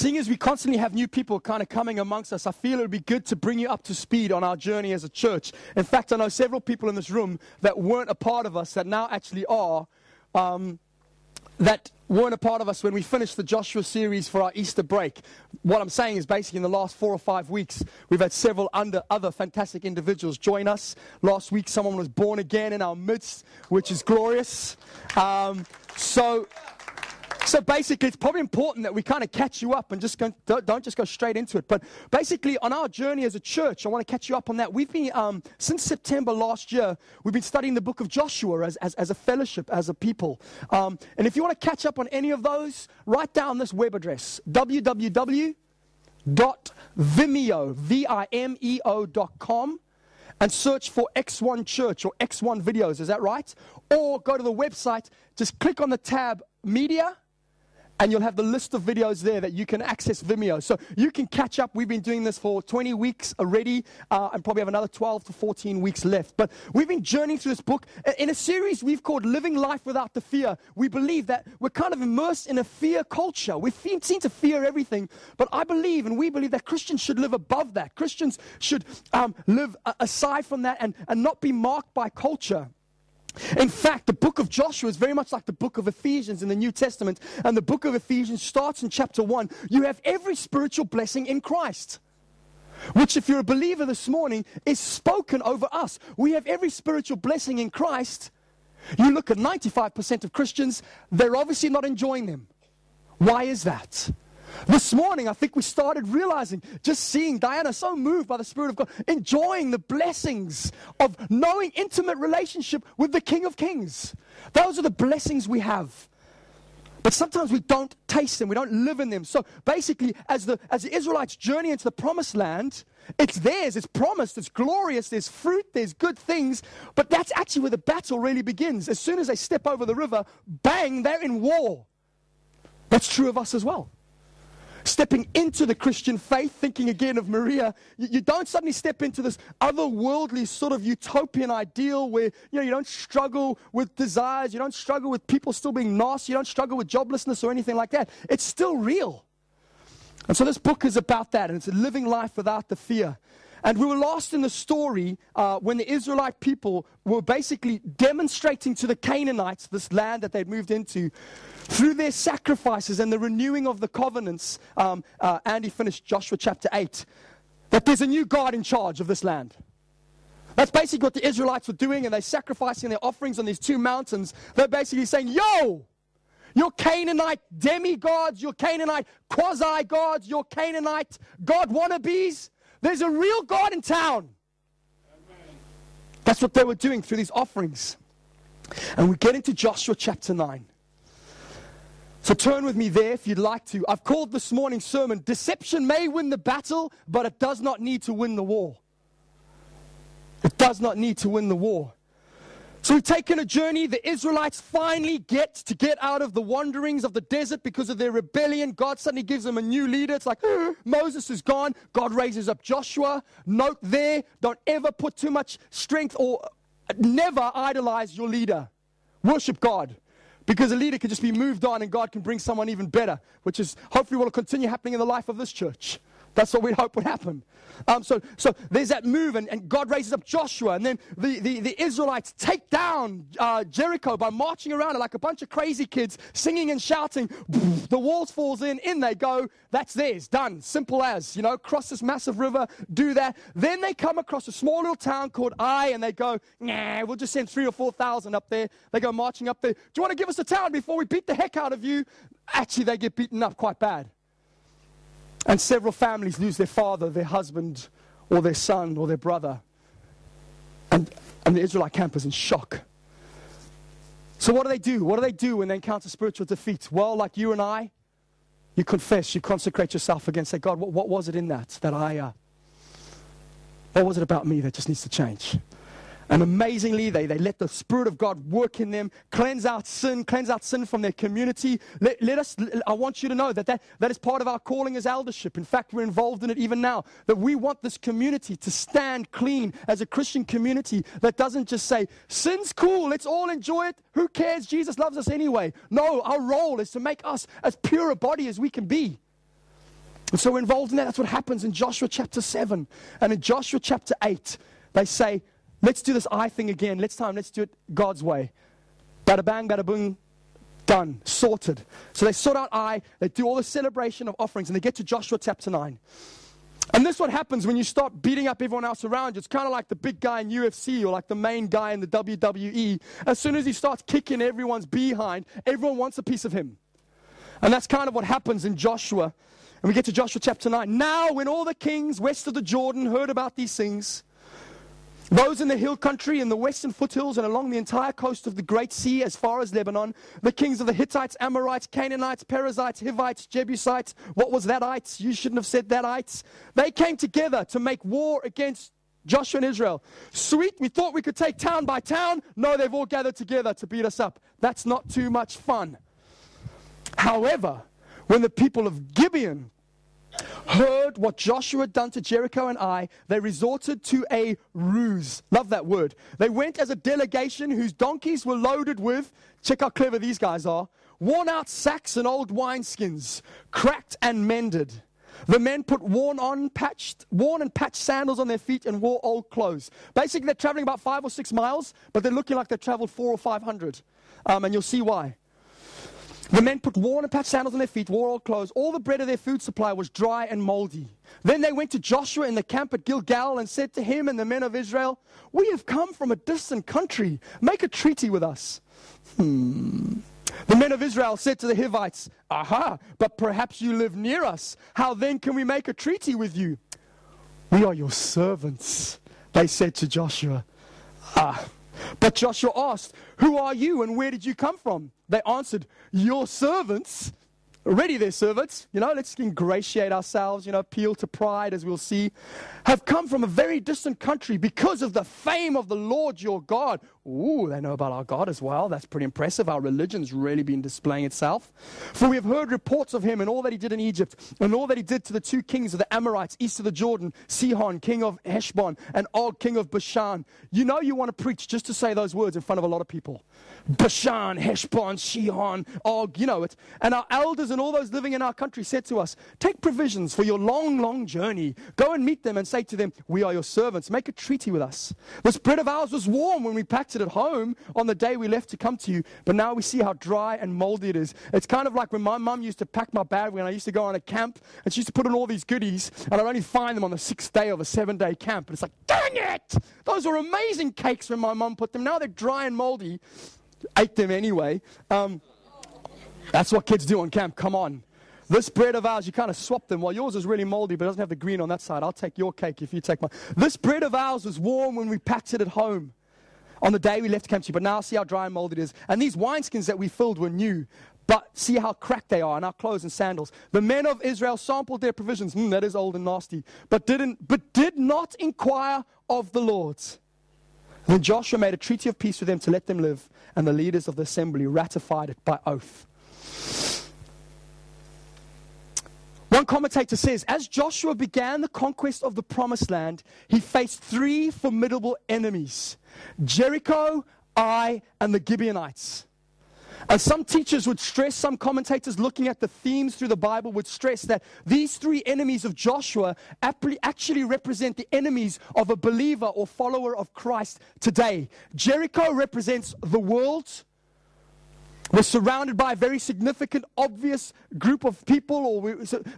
Seeing as we constantly have new people kind of coming amongst us, I feel it would be good to bring you up to speed on our journey as a church. In fact, I know several people in this room that weren't a part of us that now actually are. Um, that weren't a part of us when we finished the Joshua series for our Easter break. What I'm saying is basically in the last four or five weeks, we've had several under, other fantastic individuals join us. Last week, someone was born again in our midst, which is glorious. Um, so so basically, it's probably important that we kind of catch you up and just go, don't, just go straight into it. But basically, on our journey as a church, I want to catch you up on that. We've been, um, since September last year, we've been studying the book of Joshua as, as, as a fellowship, as a people. Um, and if you want to catch up on any of those, write down this web address www.vimeo, V-I-M-E-O dot com and search for X1 Church or X1 Videos. Is that right? Or go to the website, just click on the tab Media and you'll have the list of videos there that you can access Vimeo. So you can catch up. We've been doing this for 20 weeks already, uh, and probably have another 12 to 14 weeks left. But we've been journeying through this book in a series we've called Living Life Without the Fear. We believe that we're kind of immersed in a fear culture. We seem to fear everything, but I believe, and we believe that Christians should live above that. Christians should um, live aside from that and, and not be marked by culture. In fact, the book of Joshua is very much like the book of Ephesians in the New Testament. And the book of Ephesians starts in chapter 1. You have every spiritual blessing in Christ, which, if you're a believer this morning, is spoken over us. We have every spiritual blessing in Christ. You look at 95% of Christians, they're obviously not enjoying them. Why is that? This morning, I think we started realizing, just seeing Diana so moved by the Spirit of God, enjoying the blessings of knowing intimate relationship with the King of Kings. Those are the blessings we have. But sometimes we don't taste them, we don't live in them. So basically, as the, as the Israelites journey into the promised land, it's theirs, it's promised, it's glorious, there's fruit, there's good things. But that's actually where the battle really begins. As soon as they step over the river, bang, they're in war. That's true of us as well stepping into the Christian faith, thinking again of Maria, you, you, don't suddenly step into this otherworldly sort of utopian ideal where you know you don't struggle with desires, you don't struggle with people still being nasty, you don't struggle with joblessness or anything like that. It's still real. And so this book is about that, and it's a living life without the fear. And we were lost in the story uh, when the Israelite people were basically demonstrating to the Canaanites this land that they'd moved into through their sacrifices and the renewing of the covenants. Um, uh, Andy finished Joshua chapter 8 that there's a new God in charge of this land. That's basically what the Israelites were doing, and they're sacrificing their offerings on these two mountains. They're basically saying, Yo, your Canaanite demigods, your Canaanite quasi gods, your Canaanite God wannabes, there's a real God in town. That's what they were doing through these offerings. And we get into Joshua chapter 9. So turn with me there if you'd like to. I've called this morning's sermon, Deception May Win the Battle, but it does not need to win the war. It does not need to win the war. So we've taken a journey. The Israelites finally get to get out of the wanderings of the desert because of their rebellion. God suddenly gives them a new leader. It's like Moses is gone. God raises up Joshua. Note there, don't ever put too much strength or never idolize your leader. Worship God. Because a leader can just be moved on and God can bring someone even better, which is hopefully will continue happening in the life of this church. That's what we hope would happen. Um, so, so there's that move, and, and, God raises up Joshua, and then the, the, the Israelites take down uh, Jericho by marching around like a bunch of crazy kids, singing and shouting. The walls falls in, in they go. That's theirs, done. Simple as, you know, cross this massive river, do that. Then they come across a small little town called Ai, and they go, nah, we'll just send three or four thousand up there. They go marching up there. Do you want to give us a town before we beat the heck out of you? Actually, they get beaten up quite bad. And several families lose their father, their husband, or their son, or their brother. And, and the Israelite camp is in shock. So, what do they do? What do they do when they encounter spiritual defeat? Well, like you and I, you confess, you consecrate yourself again. Say, God, what, what was it in that that I, uh, what was it about me that just needs to change? And amazingly, they, they let the Spirit of God work in them, cleanse out sin, cleanse out sin from their community. Let, let us, I want you to know that, that that is part of our calling as eldership. In fact, we're involved in it even now. That we want this community to stand clean as a Christian community that doesn't just say, sin's cool, let's all enjoy it. Who cares? Jesus loves us anyway. No, our role is to make us as pure a body as we can be. And so we're involved in that. That's what happens in Joshua chapter 7. And in Joshua chapter 8, they say, let's do this Ai thing again. Let's time, let's do it God's way. Bada bang, bada boom, done, sorted. So they sort out Ai, they do all the celebration of offerings, and they get to Joshua chapter 9. And this is what happens when you start beating up everyone else around you. It's kind of like the big guy in UFC or like the main guy in the WWE. As soon as he starts kicking everyone's behind, everyone wants a piece of him. And that's kind of what happens in Joshua. And we get to Joshua chapter 9. Now, when all the kings west of the Jordan heard about these things, those in the hill country, in the western foothills, and along the entire coast of the Great Sea as far as Lebanon, the kings of the Hittites, Amorites, Canaanites, Perizzites, Hivites, Jebusites, what was thatites? You shouldn't have said thatites. They came together to make war against Joshua and Israel. Sweet, we thought we could take town by town. No, they've all gathered together to beat us up. That's not too much fun. However, when the people of Gibeon heard what Joshua had done to Jericho and Ai, they resorted to a ruse. Love that word. They went as a delegation whose donkeys were loaded with, check how clever these guys are, worn out sacks and old wineskins, cracked and mended. The men put worn on patched, worn and patched sandals on their feet and wore old clothes. Basically, they're traveling about five or six miles, but they're looking like they've traveled four or five hundred. Um, and you'll see why. The men put worn and patched sandals on their feet, wore old clothes. All the bread of their food supply was dry and moldy. Then they went to Joshua in the camp at Gilgal and said to him and the men of Israel, We have come from a distant country. Make a treaty with us. Hmm. The men of Israel said to the Hivites, Aha, but perhaps you live near us. How then can we make a treaty with you? We are your servants, they said to Joshua. Ah. But Joshua asked, Who are you and where did you come from? They answered, Your servants. Already their servants, you know, let's ingratiate ourselves, you know, appeal to pride as we'll see, have come from a very distant country because of the fame of the Lord your God. Ooh, they know about our God as well. That's pretty impressive. Our religion's really been displaying itself. For we have heard reports of him and all that he did in Egypt, and all that he did to the two kings of the Amorites east of the Jordan, Sihon, king of Heshbon, and Og, king of Bashan. You know you want to preach just to say those words in front of a lot of people. Bashan, Heshbon, Sihon, Og, you know it. And our elders and all those living in our country said to us, Take provisions for your long, long journey. Go and meet them and say to them, We are your servants. Make a treaty with us. This bread of ours was warm when we packed it at home on the day we left to come to you, but now we see how dry and moldy it is. It's kind of like when my mum used to pack my bag when I used to go on a camp, and she used to put in all these goodies, and I'd only find them on the sixth day of a seven day camp. And it's like, dang it! Those were amazing cakes when my mum put them. Now they're dry and moldy. Ate them anyway. Um, that's what kids do on camp. Come on. This bread of ours, you kind of swap them. Well, yours is really moldy, but it doesn't have the green on that side. I'll take your cake if you take mine. This bread of ours was warm when we packed it at home on the day we left Camp but now see how dry and mold it is. And these wineskins that we filled were new, but see how cracked they are and our clothes and sandals. The men of Israel sampled their provisions. Mm, that is old and nasty, but didn't, but did not inquire of the Lord's. Then Joshua made a treaty of peace with them to let them live, and the leaders of the assembly ratified it by oath. One commentator says, as Joshua began the conquest of the promised land, he faced three formidable enemies Jericho, Ai, and the Gibeonites. And some teachers would stress, some commentators looking at the themes through the Bible would stress that these three enemies of Joshua actually represent the enemies of a believer or follower of Christ today. Jericho represents the world, we're surrounded by a very significant, obvious group of people, or we,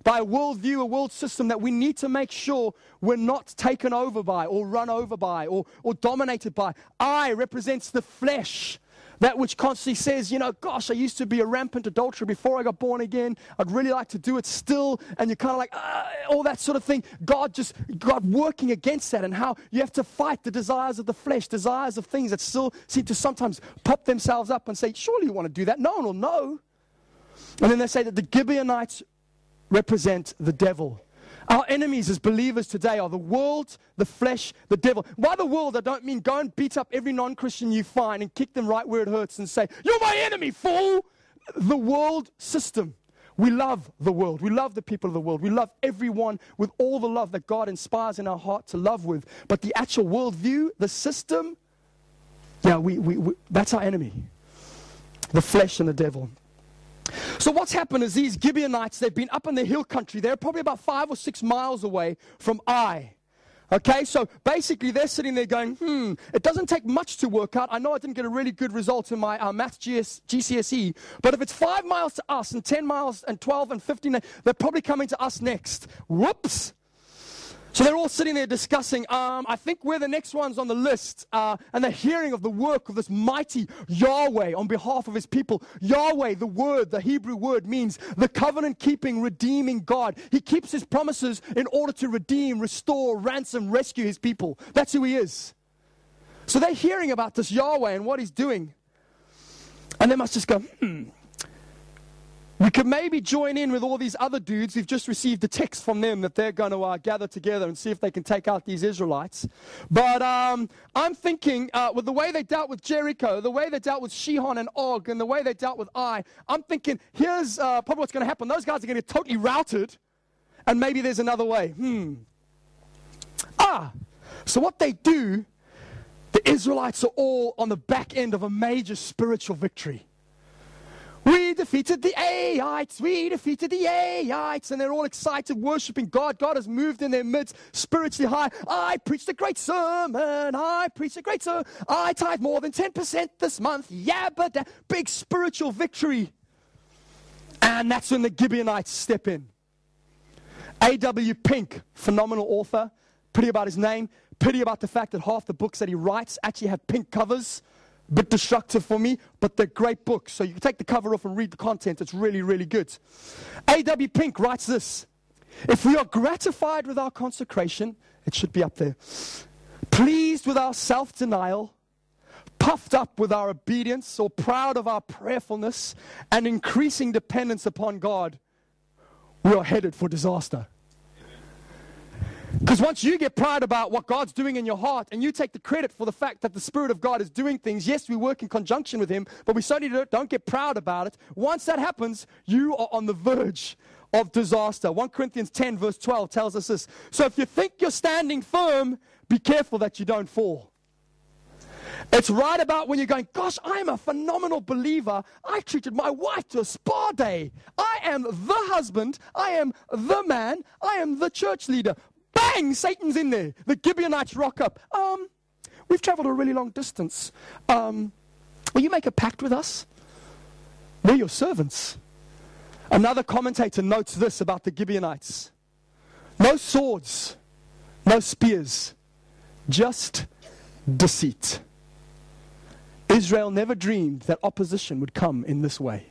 by a worldview, a world system that we need to make sure we're not taken over by, or run over by, or, or dominated by. Ai represents the flesh. That which constantly says, you know, gosh, I used to be a rampant adulterer before I got born again. I'd really like to do it still. And you're kind of like, uh, all that sort of thing. God just, God working against that and how you have to fight the desires of the flesh, desires of things that still seem to sometimes pop themselves up and say, surely you want to do that. No one will know. And then they say that the Gibeonites represent the devil. Our enemies as believers today are the world, the flesh, the devil. By the world, I don't mean go and beat up every non Christian you find and kick them right where it hurts and say, You're my enemy, fool! The world system. We love the world. We love the people of the world. We love everyone with all the love that God inspires in our heart to love with. But the actual worldview, the system, yeah, we, we, we that's our enemy the flesh and the devil. So what's happened is these Gibeonites, they've been up in the hill country. They're probably about five or six miles away from Ai. Okay, so basically they're sitting there going, hmm, it doesn't take much to work out. I know I didn't get a really good result in my uh, maths GS, GCSE, but if it's five miles to us and 10 miles and 12 and 15, they're probably coming to us next. Whoops. So they're all sitting there discussing, um, I think we're the next ones on the list. Uh, and they're hearing of the work of this mighty Yahweh on behalf of his people. Yahweh, the word, the Hebrew word, means the covenant keeping, redeeming God. He keeps his promises in order to redeem, restore, ransom, rescue his people. That's who he is. So they're hearing about this Yahweh and what he's doing. And they must just go, hmm we could maybe join in with all these other dudes who've just received a text from them that they're going to uh, gather together and see if they can take out these Israelites. But um, I'm thinking, uh, with the way they dealt with Jericho, the way they dealt with Sihon and Og, and the way they dealt with Ai, I'm thinking, here's uh, probably what's going to happen. Those guys are going to get totally routed, and maybe there's another way. Hmm. Ah, so what they do, the Israelites are all on the back end of a major spiritual victory. We defeated the Aites. We defeated the Aites. And they're all excited, worshiping God. God has moved in their midst spiritually high. I preached a great sermon. I preached a great sermon. I tithe more than 10% this month. Yeah, but that big spiritual victory. And that's when the Gibeonites step in. A.W. Pink, phenomenal author. Pity about his name. Pity about the fact that half the books that he writes actually have pink covers bit destructive for me, but they're great books. So you can take the cover off and read the content. It's really, really good. A.W. Pink writes this If we are gratified with our consecration, it should be up there, pleased with our self denial, puffed up with our obedience, or proud of our prayerfulness and increasing dependence upon God, we are headed for disaster. Because once you get pride about what God's doing in your heart and you take the credit for the fact that the Spirit of God is doing things, yes, we work in conjunction with Him, but we certainly don't, get proud about it. Once that happens, you are on the verge of disaster. 1 Corinthians 10, verse 12 tells us this. So if you think you're standing firm, be careful that you don't fall. It's right about when you're going, Gosh, I'm a phenomenal believer. I treated my wife to a spa day. I am the husband. I am the man. I am the church leader. Bang! Satan's in there. The Gibeonites rock up. Um, we've traveled a really long distance. Um, will you make a pact with us? We're your servants. Another commentator notes this about the Gibeonites no swords, no spears, just deceit. Israel never dreamed that opposition would come in this way.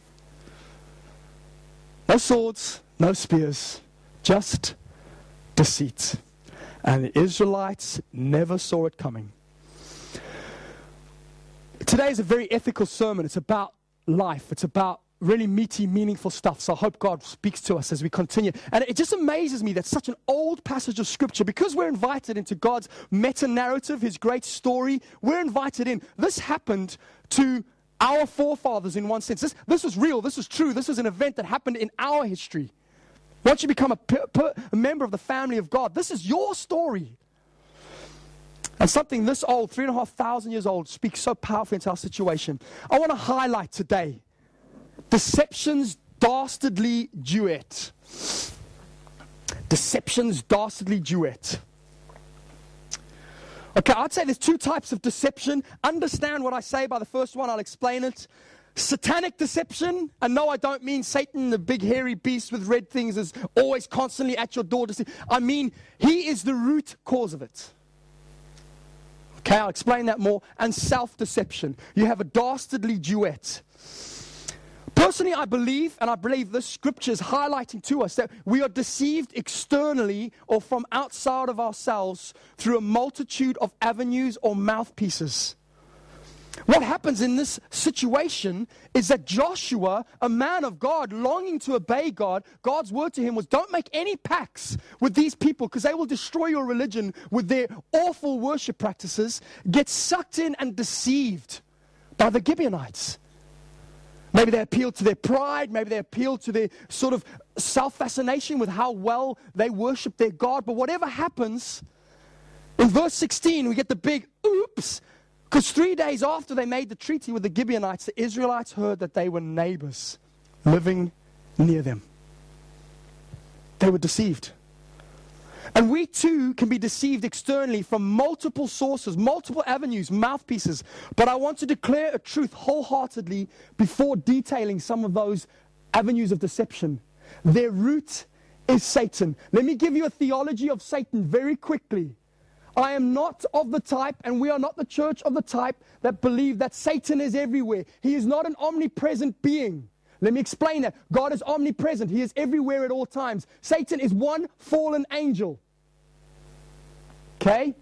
No swords, no spears, just deceit. And the Israelites never saw it coming. Today is a very ethical sermon. It's about life, it's about really meaty, meaningful stuff. So I hope God speaks to us as we continue. And it just amazes me that such an old passage of Scripture, because we're invited into God's meta narrative, His great story, we're invited in. This happened to our forefathers in one sense. This, this was real, this is true, this is an event that happened in our history. Once you become a, member of the family of God, this is your story. And something this old, three and a half thousand years old, speaks so powerfully into our situation. I want to highlight today Deception's dastardly duet. Deception's dastardly duet. Okay, I'd say there's two types of deception. Understand what I say by the first one, I'll explain it satanic deception, and no, I don't mean Satan, the big hairy beast with red things, is always constantly at your door to see. I mean, he is the root cause of it. Okay, I'll explain that more. And self deception. You have a dastardly duet. Personally, I believe, and I believe this scripture is highlighting to us that we are deceived externally or from outside of ourselves through a multitude of avenues or mouthpieces. What happens in this situation is that Joshua, a man of God, longing to obey God, God's word to him was don't make any pacts with these people because they will destroy your religion with their awful worship practices, get sucked in and deceived by the Gibeonites. Maybe they appealed to their pride, maybe they appealed to their sort of self fascination with how well they worship their God. But whatever happens, in verse 16, we get the big oops because three days after they made the treaty with the Gibeonites, the Israelites heard that they were neighbors living near them. They were deceived. And we too can be deceived externally from multiple sources, multiple avenues, mouthpieces. But I want to declare a truth wholeheartedly before detailing some of those avenues of deception. Their root is Satan. Let me give you a theology of Satan very quickly. I am not of the type, and we are not the church of the type that believe that Satan is everywhere. He is not an omnipresent being. Let me explain that. God is omnipresent, He is everywhere at all times. Satan is one fallen angel. Okay?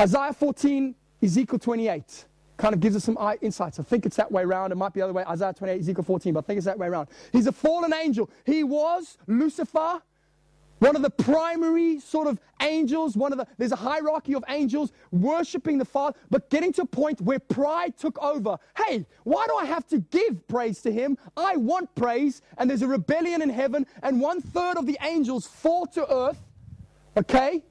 Isaiah 14, Ezekiel 28 kind of gives us some insights. I think it's that way around. It might be the other way, Isaiah 28, Ezekiel 14, but I think it's that way around. He's a fallen angel. He was Lucifer, one of the primary sort of angels, one of the, there's a hierarchy of angels worshiping the Father, but getting to a point where pride took over. Hey, why do I have to give praise to him? I want praise, and there's a rebellion in heaven, and one third of the angels fall to earth, okay?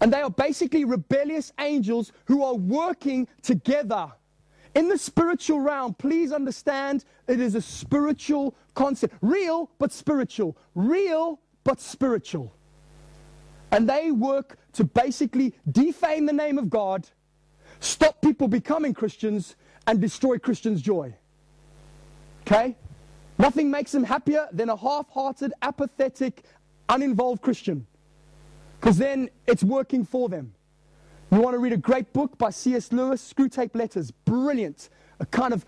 And they are basically rebellious angels who are working together. In the spiritual realm, please understand it is a spiritual concept. Real, but spiritual. Real, but spiritual. And they work to basically defame the name of God, stop people becoming Christians, and destroy Christians' joy. Okay? Nothing makes them happier than a half hearted, apathetic, uninvolved Christian. Because then it's working for them. You want to read a great book by C.S. Lewis, Screwtape Letters. Brilliant. A kind of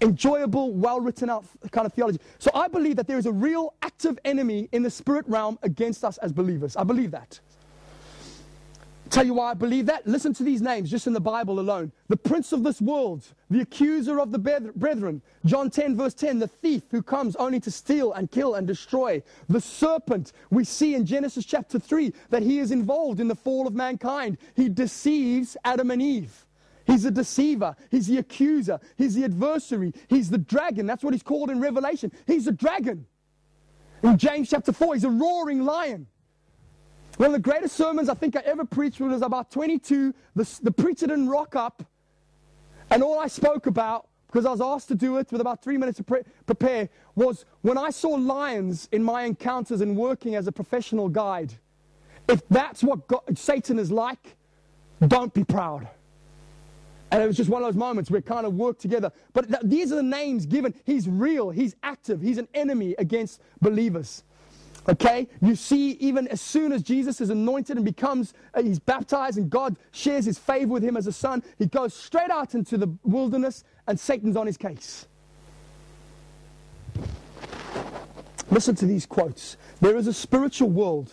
enjoyable, well written out kind of theology. So I believe that there is a real active enemy in the spirit realm against us as believers. I believe that. Tell you why I believe that? Listen to these names just in the Bible alone. The prince of this world, the accuser of the brethren. John 10, verse 10, the thief who comes only to steal and kill and destroy. The serpent, we see in Genesis chapter 3 that he is involved in the fall of mankind. He deceives Adam and Eve. He's a deceiver. He's the accuser. He's the adversary. He's the dragon. That's what he's called in Revelation. He's a dragon. In James chapter 4, he's a roaring lion. One of the greatest sermons I think I ever preached was about 22. The, the preacher didn't rock up. And all I spoke about, because I was asked to do it with about three minutes to pre- prepare, was when I saw lions in my encounters and working as a professional guide. If that's what God, Satan is like, don't be proud. And it was just one of those moments where kind of worked together. But th- these are the names given. He's real, he's active, he's an enemy against believers. Okay? You see, even as soon as Jesus is anointed and becomes, uh, he's baptized and God shares his favor with him as a son, he goes straight out into the wilderness and Satan's on his case. Listen to these quotes. There is a spiritual world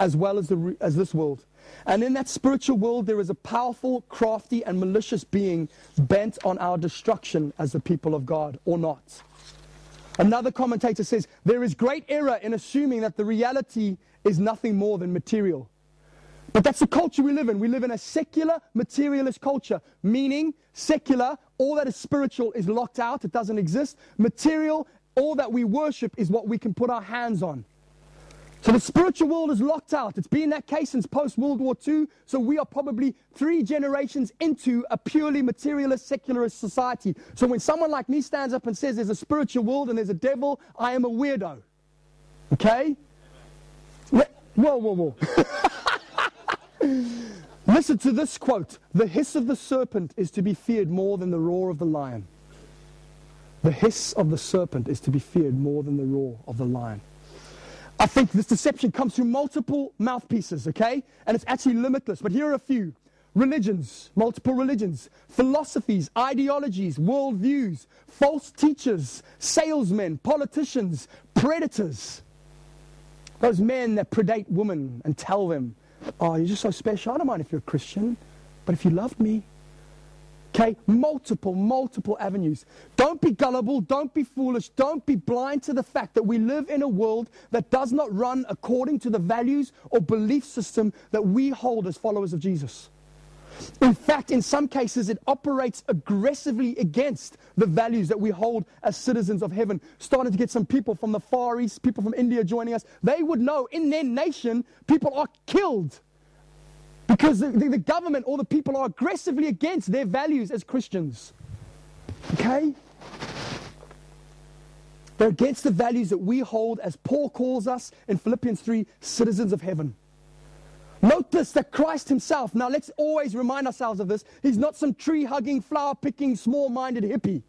as well as, the, as this world. And in that spiritual world, there is a powerful, crafty, and malicious being bent on our destruction as the people of God, or not. Another commentator says there is great error in assuming that the reality is nothing more than material. But that's the culture we live in. We live in a secular, materialist culture, meaning secular, all that is spiritual is locked out, it doesn't exist. Material, all that we worship is what we can put our hands on. So the spiritual world is locked out. It's been that case since post World War II. So we are probably three generations into a purely materialist, secularist society. So when someone like me stands up and says there's a spiritual world and there's a devil, I am a weirdo. Okay? Whoa, whoa, whoa. Listen to this quote The hiss of the serpent is to be feared more than the roar of the lion. The hiss of the serpent is to be feared more than the roar of the lion. I think this deception comes through multiple mouthpieces, okay? And it's actually limitless. But here are a few religions, multiple religions, philosophies, ideologies, worldviews, false teachers, salesmen, politicians, predators. Those men that predate women and tell them, oh, you're just so special. I don't mind if you're a Christian, but if you loved me, Okay, multiple, multiple avenues. Don't be gullible, don't be foolish, don't be blind to the fact that we live in a world that does not run according to the values or belief system that we hold as followers of Jesus. In fact, in some cases, it operates aggressively against the values that we hold as citizens of heaven. Starting to get some people from the Far East, people from India joining us. They would know in their nation, people are killed because the, the, the government or the people are aggressively against their values as Christians. Okay? They're against the values that we hold, as Paul calls us in Philippians 3, citizens of heaven. This that Christ Himself, now let's always remind ourselves of this, He's not some tree hugging, flower picking, small minded hippie.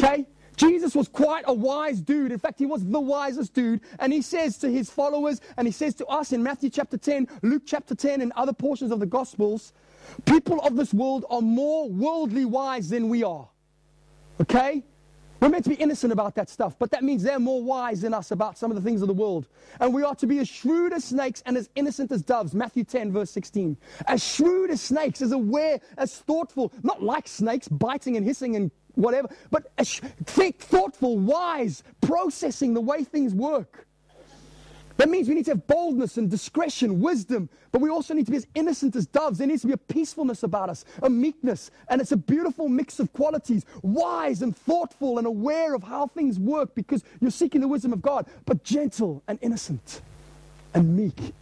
Okay? Jesus was quite a wise dude. In fact, he was the wisest dude. And he says to his followers, and he says to us in Matthew chapter 10, Luke chapter 10, and other portions of the Gospels, people of this world are more worldly wise than we are. Okay? We're meant to be innocent about that stuff, but that means they're more wise than us about some of the things of the world. And we are to be as shrewd as snakes and as innocent as doves. Matthew 10, verse 16. As shrewd as snakes, as aware, as thoughtful, not like snakes, biting and hissing and whatever, but uh, as think, thoughtful, wise, processing the way things work. That means we need to have boldness and discretion, wisdom, but we also need to be as innocent as doves. There needs to be a peacefulness about us, a meekness, and it's a beautiful mix of qualities wise and thoughtful and aware of how things work because you're seeking the wisdom of God, but gentle and innocent and meek.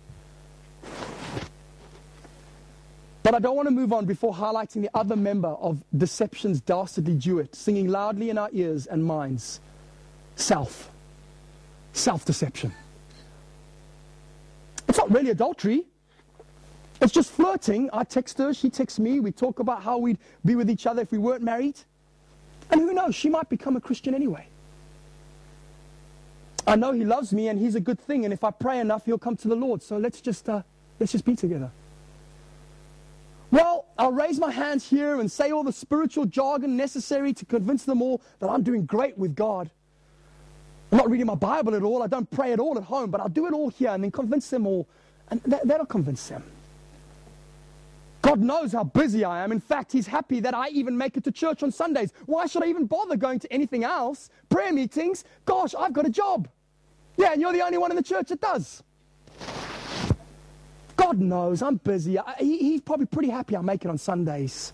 But I don't want to move on before highlighting the other member of deception's dastardly duet, singing loudly in our ears and minds self. Self deception. It's not really adultery. It's just flirting. I text her, she texts me. We talk about how we'd be with each other if we weren't married. And who knows, she might become a Christian anyway. I know he loves me and he's a good thing, and if I pray enough, he'll come to the Lord. So let's just, uh, let's just be together. Well, I'll raise my hands here and say all the spiritual jargon necessary to convince them all that I'm doing great with God. I'm not reading my Bible at all. I don't pray at all at home, but I'll do it all here and then convince them all. And that, that'll convince them. God knows how busy I am. In fact, He's happy that I even make it to church on Sundays. Why should I even bother going to anything else? Prayer meetings? Gosh, I've got a job. Yeah, and you're the only one in the church that does. God knows I'm busy. I, he, he's probably pretty happy I make it on Sundays.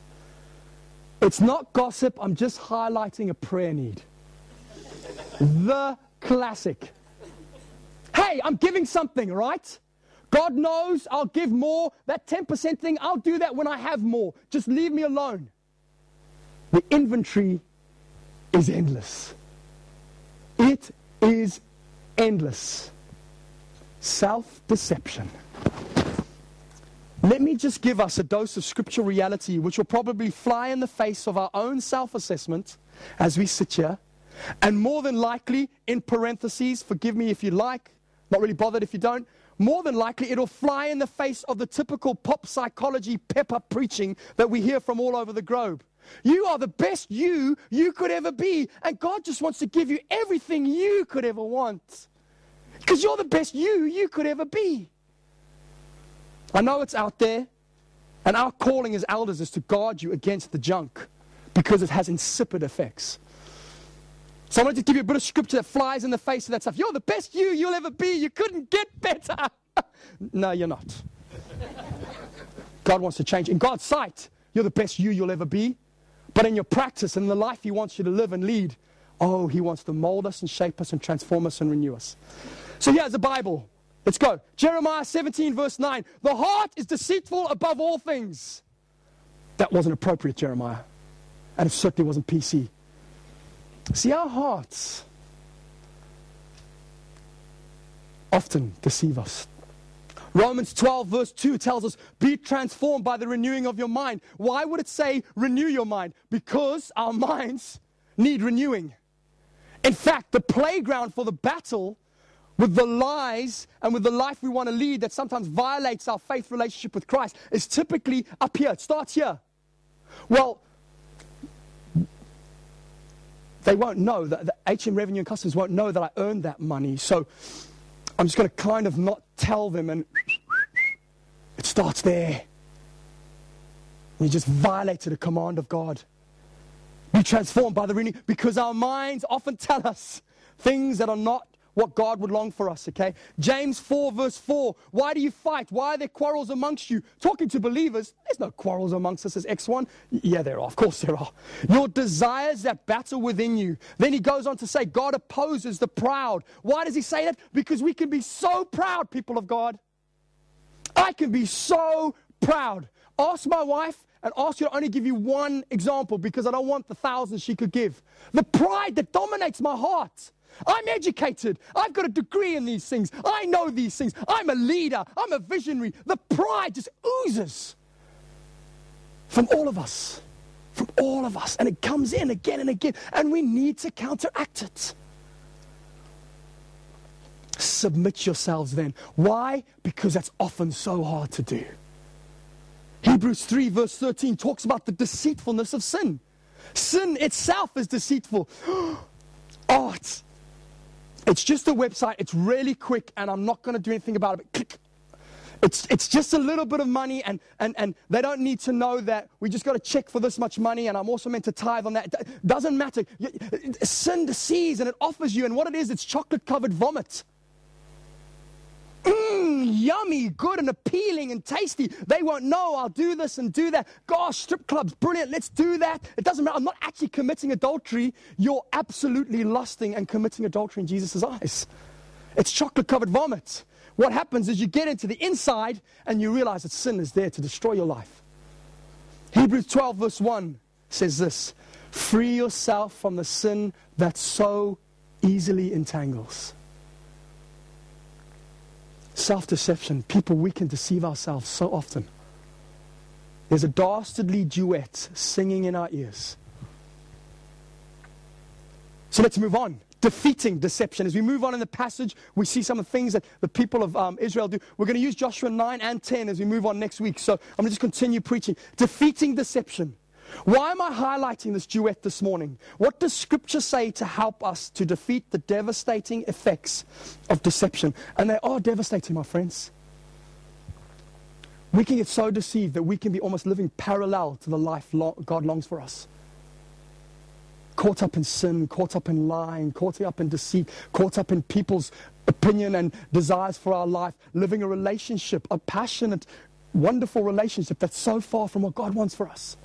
It's not gossip, I'm just highlighting a prayer need. The classic. Hey, I'm giving something, right? God knows I'll give more. That 10% thing, I'll do that when I have more. Just leave me alone. The inventory is endless. It is endless. Self deception. Let me just give us a dose of scriptural reality, which will probably fly in the face of our own self assessment as we sit here and more than likely, in parentheses, forgive me if you like, not really bothered if you don't, more than likely it'll fly in the face of the typical pop psychology pep up preaching that we hear from all over the globe. You are the best you you could ever be, and God just wants to give you everything you could ever want. Because you're the best you you could ever be. I know it's out there, and our calling as elders is to guard you against the junk because it has insipid effects. So I wanted to give you a bit of scripture that flies in the face of that stuff. You're the best you you'll ever be. You couldn't get better. no, you're not. God wants to change. In God's sight, you're the best you you'll ever be. But in your practice and the life He wants you to live and lead, oh, He wants to mold us and shape us and transform us and renew us. So here's the Bible. Let's go. Jeremiah 17, verse 9. The heart is deceitful above all things. That wasn't appropriate, Jeremiah. And it certainly wasn't PC. See, our hearts often deceive us. Romans 12, verse 2 tells us, Be transformed by the renewing of your mind. Why would it say renew your mind? Because our minds need renewing. In fact, the playground for the battle with the lies and with the life we want to lead that sometimes violates our faith relationship with Christ is typically up here. It starts here. Well, they won't know that the HM Revenue and Customs won't know that I earned that money. So I'm just going to kind of not tell them, and it starts there. You just violated a command of God. Be transformed by the renewing because our minds often tell us things that are not what God would long for us, okay? James 4, verse 4. Why do you fight? Why are there quarrels amongst you? Talking to believers, there's no quarrels amongst us as X1. Yeah, there are. Of course there are. Your desires that battle within you. Then he goes on to say, God opposes the proud. Why does he say that? Because we can be so proud, people of God. I can be so proud ask my wife and ask her to only give you one example because I don't want the thousands she could give. The pride that dominates my heart. I'm educated. I've got a degree in these things. I know these things. I'm a leader. I'm a visionary. The pride just oozes from all of us. From all of us. And it comes in again and again. And we need to counteract it. Submit yourselves then. Why? Because that's often so hard to do. Hebrews 3, verse 13, talks about the deceitfulness of sin. Sin itself is deceitful. oh, it's, it's just a website. It's really quick, and I'm not going to do anything about it. Click. It's, it's just a little bit of money, and, and, and they don't need to know that we just got to check for this much money, and I'm also meant to tithe on that. It doesn't matter. Sin deceives, and it offers you, and what it is, it's chocolate covered vomit. Mmm, yummy, good and appealing and tasty. They won't know I'll do this and do that. Gosh, strip clubs, brilliant, let's do that. It doesn't matter. I'm not actually committing adultery. You're absolutely lusting and committing adultery in Jesus' eyes. It's chocolate covered vomit. What happens is you get into the inside and you realize that sin is there to destroy your life. Hebrews 12, verse 1 says this Free yourself from the sin that so easily entangles. Self deception. People, we can deceive ourselves so often. There's a dastardly duet singing in our ears. So let's move on. Defeating deception. As we move on in the passage, we see some of the things that the people of um, Israel do. We're going to use Joshua 9 and 10 as we move on next week. So I'm going to just continue preaching. Defeating deception. Why am I highlighting this duet this morning? What does Scripture say to help us to defeat the devastating effects of deception? And they are devastating, my friends. We can get so deceived that we can be almost living parallel to the life God longs for us. Caught up in sin, caught up in lying, caught up in deceit, caught up in people's opinion and desires for our life, living a relationship, a passionate, wonderful relationship that's so far from what God wants for us.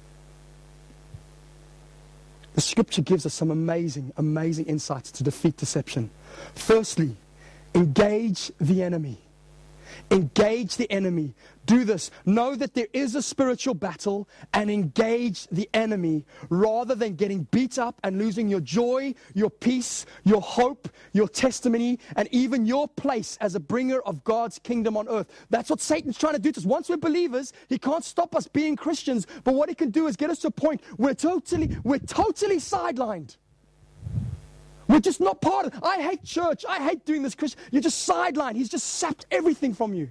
The scripture gives us some amazing, amazing insights to defeat deception. Firstly, engage the enemy. Engage the enemy. Do this. Know that there is a spiritual battle and engage the enemy rather than getting beat up and losing your joy, your peace, your hope, your testimony, and even your place as a bringer of God's kingdom on earth. That's what Satan's trying to do to us. Once we're believers, he can't stop us being Christians, but what he can do is get us to a point where totally, we're totally sidelined. We're just not part of I hate church. I hate doing this Christian. You're just sidelined. He's just sapped everything from you.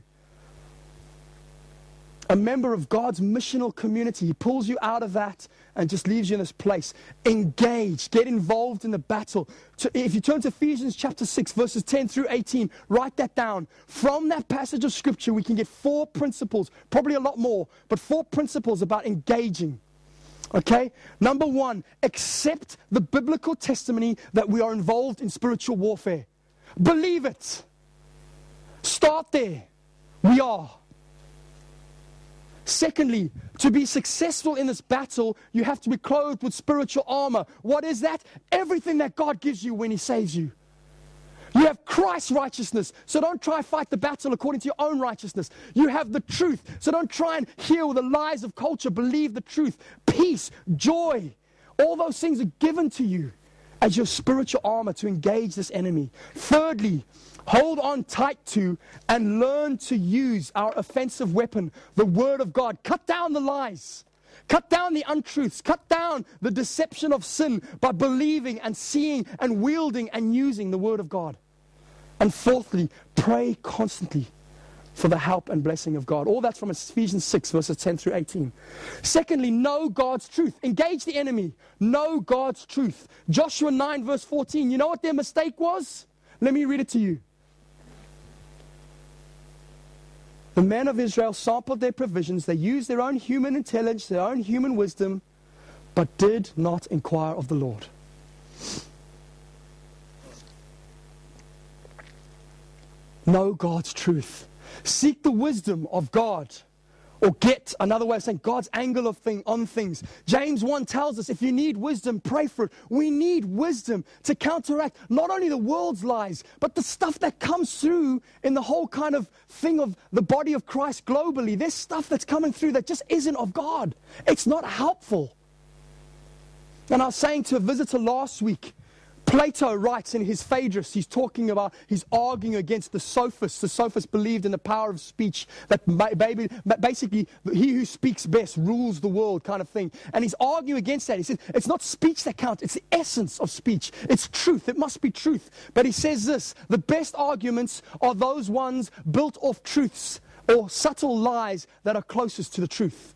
A member of God's missional community. He pulls you out of that and just leaves you in this place. Engage. Get involved in the battle. If you turn to Ephesians chapter 6, verses 10 through 18, write that down. From that passage of scripture, we can get four principles, probably a lot more, but four principles about engaging. Okay? Number one, accept the biblical testimony that we are involved in spiritual warfare. Believe it. Start there. We are. Secondly, to be successful in this battle, you have to be clothed with spiritual armor. What is that? Everything that God gives you when He saves you. You have Christ's righteousness, so don't try fight the battle according to your own righteousness. You have the truth, so don't try and heal the lies of culture. Believe the truth. Peace, joy, all those things are given to you as your spiritual armor to engage this enemy. Thirdly, hold on tight to and learn to use our offensive weapon, the Word of God. Cut down the lies. Cut down the untruths. Cut down the deception of sin by believing and seeing and wielding and using the Word of God. And fourthly, pray constantly for the help and blessing of God. All that's from Ephesians 6, verses 10 through 18. Secondly, know God's truth. Engage the enemy. Know God's truth. Joshua 9, verse 14. You know what their mistake was? Let me read it to you. The men of Israel sampled their provisions. They used their own human intelligence, their own human wisdom, but did not inquire of the Lord. Know God's truth. Seek the wisdom of God or get another way of saying God's angle of thing on things. James 1 tells us if you need wisdom, pray for it. We need wisdom to counteract not only the world's lies, but the stuff that comes through in the whole kind of thing of the body of Christ globally. There's stuff that's coming through that just isn't of God. It's not helpful. And I was saying to a visitor last week, Plato writes in his Phaedrus, he's talking about, he's arguing against the sophists. The sophists believed in the power of speech, that basically he who speaks best rules the world kind of thing. And he's arguing against that. He says, it's not speech that counts, it's the essence of speech. It's truth, it must be truth. But he says this the best arguments are those ones built off truths or subtle lies that are closest to the truth.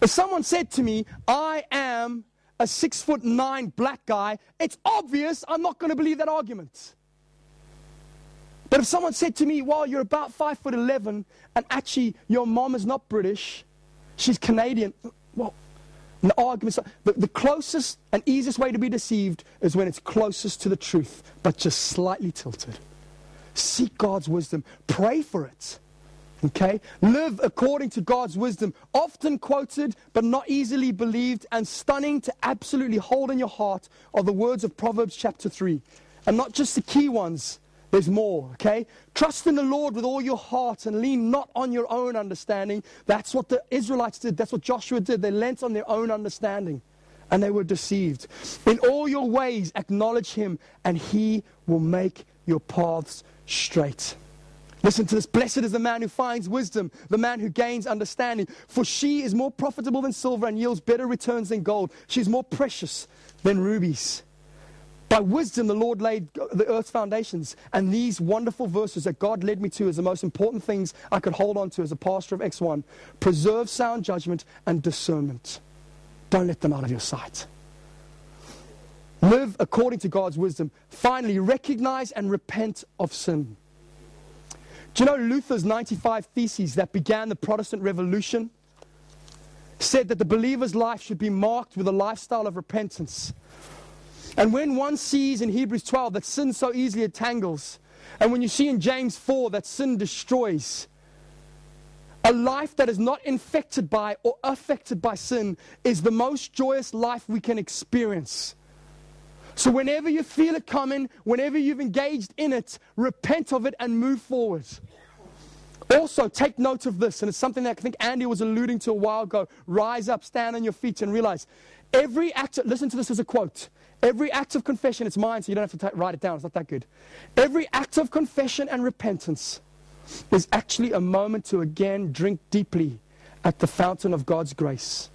If someone said to me, I am a six foot nine black guy, it's obvious I'm not going to believe that argument. But if someone said to me, well, you're about five foot 11 and actually your mom is not British, she's Canadian, well, the argument, the, the closest and easiest way to be deceived is when it's closest to the truth, but just slightly tilted. Seek God's wisdom, pray for it. Okay? Live according to God's wisdom, often quoted but not easily believed, and stunning to absolutely hold in your heart are the words of Proverbs chapter 3. And not just the key ones, there's more, okay? Trust in the Lord with all your heart and lean not on your own understanding. That's what the Israelites did. That's what Joshua did. They leant on their own understanding and they were deceived. In all your ways, acknowledge him, and he will make your paths straight. Listen to this. Blessed is the man who finds wisdom, the man who gains understanding. For she is more profitable than silver and yields better returns than gold. She is more precious than rubies. By wisdom, the Lord laid the earth's foundations. And these wonderful verses that God led me to as the most important things I could hold on to as a pastor of X1 preserve sound judgment and discernment. Don't let them out of your sight. Live according to God's wisdom. Finally, recognize and repent of sin. Do you know Luther's 95 Theses that began the Protestant Revolution? Said that the believer's life should be marked with a lifestyle of repentance. And when one sees in Hebrews 12 that sin so easily entangles, and when you see in James 4 that sin destroys, a life that is not infected by or affected by sin is the most joyous life we can experience. So, whenever you feel it coming, whenever you've engaged in it, repent of it and move forward. Also, take note of this, and it's something that I think Andy was alluding to a while ago. Rise up, stand on your feet, and realize every act, of, listen to this as a quote. Every act of confession, it's mine, so you don't have to t- write it down, it's not that good. Every act of confession and repentance is actually a moment to again drink deeply at the fountain of God's grace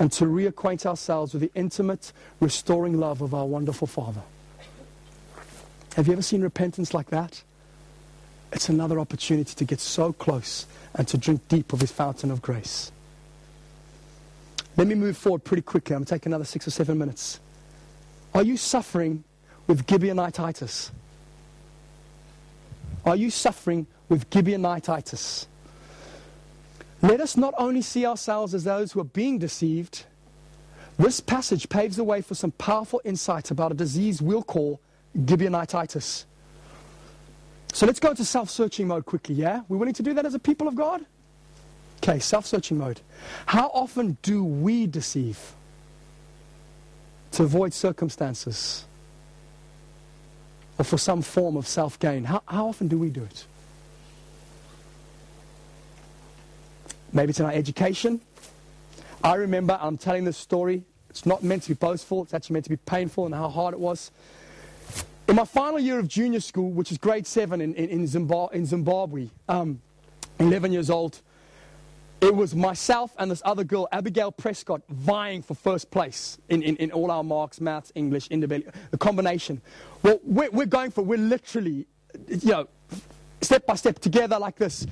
and to reacquaint ourselves with the intimate, restoring love of our wonderful Father. Have you ever seen repentance like that? It's another opportunity to get so close and to drink deep of His fountain of grace. Let me move forward pretty quickly. I'm going to take another six or seven minutes. Are you suffering with Gibeonititis? Are you suffering with Gibeonititis? Let us not only see ourselves as those who are being deceived, this passage paves the way for some powerful insights about a disease we'll call Gibeonititis. So let's go into self searching mode quickly, yeah? We willing to do that as a people of God? Okay, self searching mode. How often do we deceive to avoid circumstances or for some form of self gain? How, how often do we do it? Maybe it's in our education. I remember I'm telling this story. It's not meant to be boastful, it's actually meant to be painful and how hard it was. In my final year of junior school, which is grade seven in, in, in Zimbabwe, in Zimbabwe um, 11 years old, it was myself and this other girl, Abigail Prescott, vying for first place in, in, in all our marks, maths, English, Ndebele, the combination. Well, we're, we're going for, we're literally, you know, step by step together like this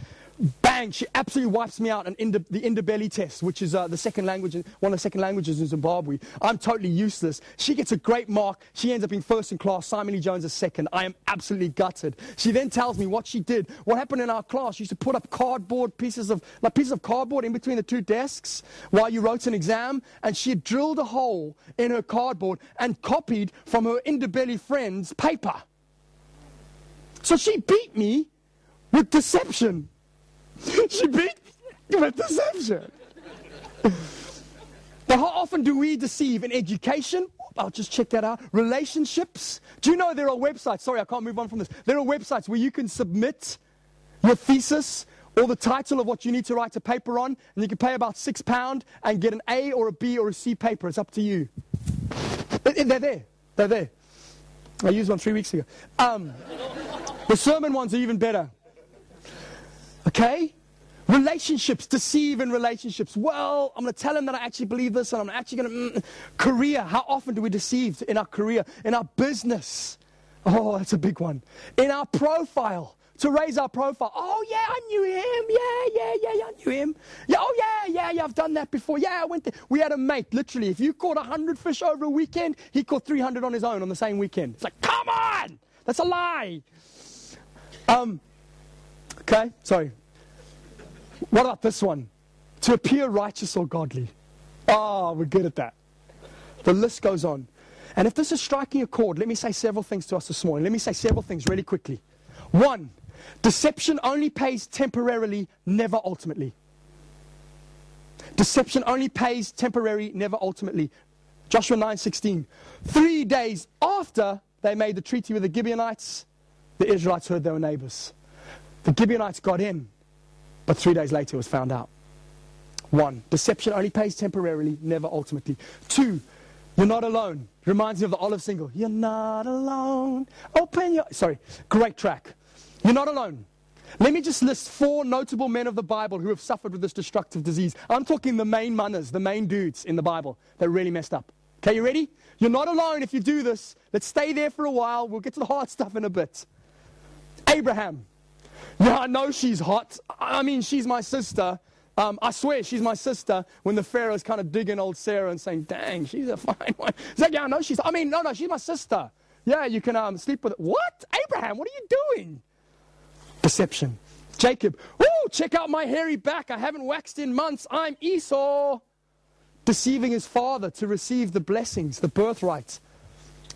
bang, she absolutely wipes me out on the Ndebele test, which is uh, the second language, one of the second languages in Zimbabwe. I'm totally useless. She gets a great mark. She ends up being first in class. Simon Lee Jones is second. I am absolutely gutted. She then tells me what she did. What happened in our class? She used to put up cardboard pieces of, like pieces of cardboard in between the two desks while you wrote an exam, and she had drilled a hole in her cardboard and copied from her Ndebele friend's paper. So she beat me with deception. she beat with deception. But how often do we deceive in education? I'll just check that out. Relationships. Do you know there are websites? Sorry, I can't move on from this. There are websites where you can submit your thesis or the title of what you need to write a paper on, and you can pay about six pound and get an A or a B or a C paper. It's up to you. They're there. They're there. I used one three weeks ago. Um, the sermon ones are even better. Okay? Relationships, deceive in relationships. Well, I'm going to tell him that I actually believe this and I'm actually going to. Mm, career, how often do we deceive in our career, in our business? Oh, that's a big one. In our profile, to raise our profile. Oh, yeah, I knew him. Yeah, yeah, yeah, yeah, I knew him. Yeah, oh, yeah, yeah, yeah, I've done that before. Yeah, I went there. We had a mate, literally. If you caught 100 fish over a weekend, he caught 300 on his own on the same weekend. It's like, come on! That's a lie. Um, okay, sorry. What about this one? To appear righteous or godly. Oh, we're good at that. The list goes on. And if this is striking a chord, let me say several things to us this morning. Let me say several things really quickly. One, deception only pays temporarily, never ultimately. Deception only pays temporary, never ultimately. Joshua 9:16. 3 days after they made the treaty with the Gibeonites, the Israelites heard they were neighbors. The Gibeonites got in. But three days later, it was found out. One, deception only pays temporarily, never ultimately. Two, you're not alone. Reminds me of the Olive single. You're not alone. Open your. Sorry, great track. You're not alone. Let me just list four notable men of the Bible who have suffered with this destructive disease. I'm talking the main manners, the main dudes in the Bible that really messed up. Okay, you ready? You're not alone if you do this. Let's stay there for a while. We'll get to the hard stuff in a bit. Abraham. Yeah, I know she's hot. I mean, she's my sister. Um, I swear she's my sister when the Pharaoh's kind of digging old Sarah and saying, dang, she's a fine one. He's like, yeah, I know she's, I mean, no, no, she's my sister. Yeah, you can um, sleep with her. What? Abraham, what are you doing? Deception. Jacob, oh, check out my hairy back. I haven't waxed in months. I'm Esau. Deceiving his father to receive the blessings, the birthright.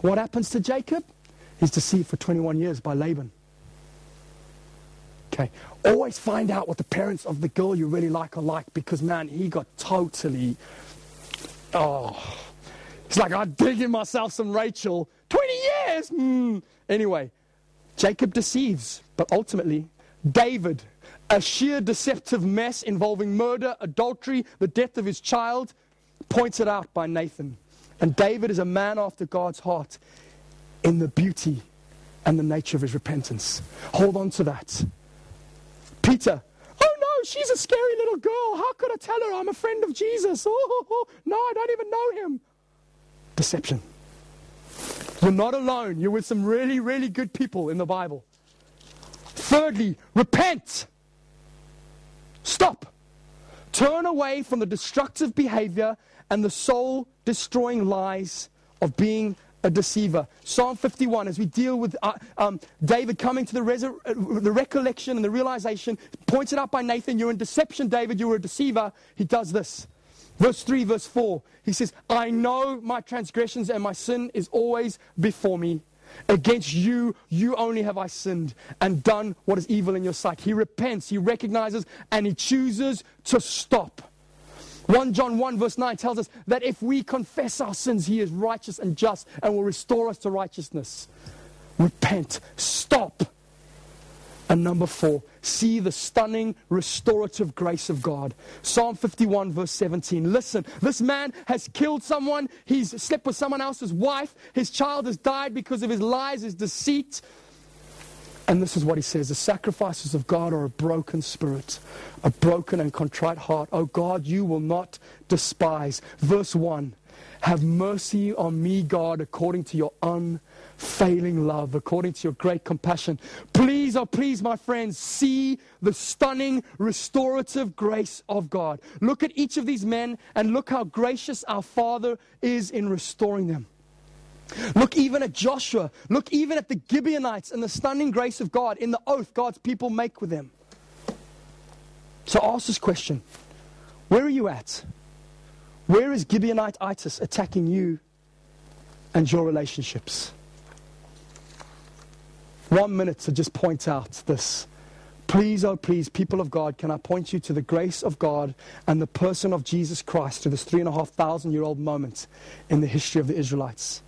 What happens to Jacob? He's deceived for 21 years by Laban. Okay. Always find out what the parents of the girl you really like are like because, man, he got totally. Oh. It's like I'm digging myself some Rachel. 20 years! Mm. Anyway, Jacob deceives, but ultimately, David, a sheer deceptive mess involving murder, adultery, the death of his child, pointed out by Nathan. And David is a man after God's heart in the beauty and the nature of his repentance. Hold on to that. Peter, oh no, she's a scary little girl. How could I tell her I'm a friend of Jesus? Oh, oh, oh, no, I don't even know him. Deception. You're not alone. You're with some really, really good people in the Bible. Thirdly, repent. Stop. Turn away from the destructive behavior and the soul destroying lies of being a deceiver. Psalm 51, as we deal with uh, um, David coming to the, uh, the recollection and the realization, pointed out by Nathan, you're in deception, David, you were a deceiver. He does this. Verse 3, verse 4, he says, I know my transgressions and my sin is always before me. Against you, you only have I sinned and done what is evil in your sight. He repents, he recognizes, and he chooses to stop. 1 John 1 verse 9 tells us that if we confess our sins, he is righteous and just and will restore us to righteousness. Repent. Stop. And number four, see the stunning restorative grace of God. Psalm 51, verse 17. Listen, this man has killed someone. He's slept with someone else's wife. His child has died because of his lies, his deceit. And this is what he says The sacrifices of God are a broken spirit, a broken and contrite heart. Oh God, you will not despise. Verse 1 Have mercy on me, God, according to your unfailing love, according to your great compassion. Please, oh please, my friends, see the stunning restorative grace of God. Look at each of these men and look how gracious our Father is in restoring them. Look even at Joshua. Look even at the Gibeonites and the stunning grace of God in the oath God's people make with them. So ask this question Where are you at? Where is Gibeonite-itis attacking you and your relationships? One minute to just point out this Please, oh please, people of God, can I point you to the grace of God and the person of Jesus Christ to this three and a half thousand year old moment in the history of the Israelites?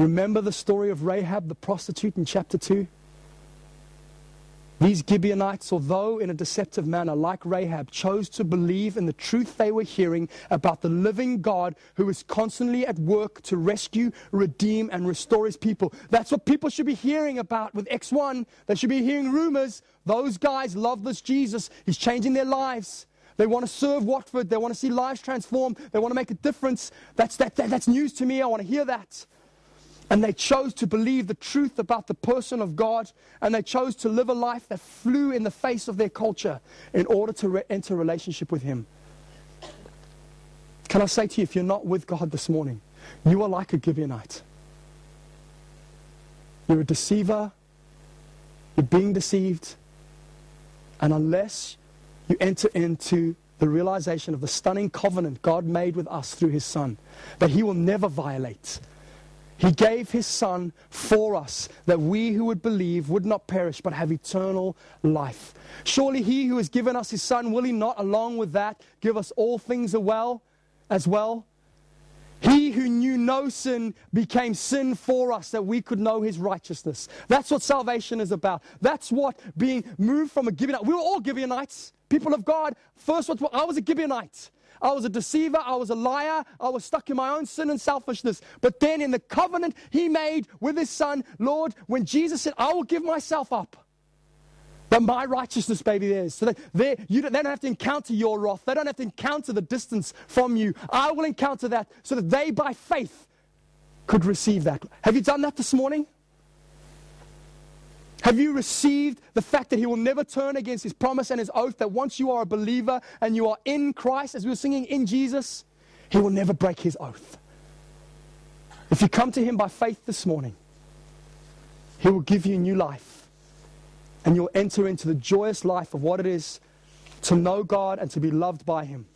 Remember the story of Rahab the prostitute in chapter 2? These Gibeonites, although in a deceptive manner, like Rahab, chose to believe in the truth they were hearing about the living God who is constantly at work to rescue, redeem, and restore his people. That's what people should be hearing about with X1. They should be hearing rumors. Those guys love this Jesus. He's changing their lives. They want to serve Watford. They want to see lives transformed. They want to make a difference. That's, that, that, that's news to me. I want to hear that. And they chose to believe the truth about the person of God, and they chose to live a life that flew in the face of their culture in order to re- enter relationship with Him. Can I say to you, if you're not with God this morning, you are like a Gibeonite. You're a deceiver, you're being deceived, and unless you enter into the realization of the stunning covenant God made with us through His Son, that He will never violate he gave his son for us that we who would believe would not perish but have eternal life. Surely he who has given us his son, will he not, along with that, give us all things as well? He who knew no sin became sin for us that we could know his righteousness. That's what salvation is about. That's what being moved from a Gibeonite. We were all Gibeonites, people of God. First, what I was a Gibeonite. I was a deceiver. I was a liar. I was stuck in my own sin and selfishness. But then in the covenant he made with his son, Lord, when Jesus said, I will give myself up. That my righteousness be theirs. So that they, you don't, they don't have to encounter your wrath. They don't have to encounter the distance from you. I will encounter that so that they, by faith, could receive that. Have you done that this morning? Have you received the fact that He will never turn against His promise and His oath that once you are a believer and you are in Christ, as we were singing in Jesus, He will never break His oath? If you come to Him by faith this morning, He will give you new life and you'll enter into the joyous life of what it is to know God and to be loved by Him.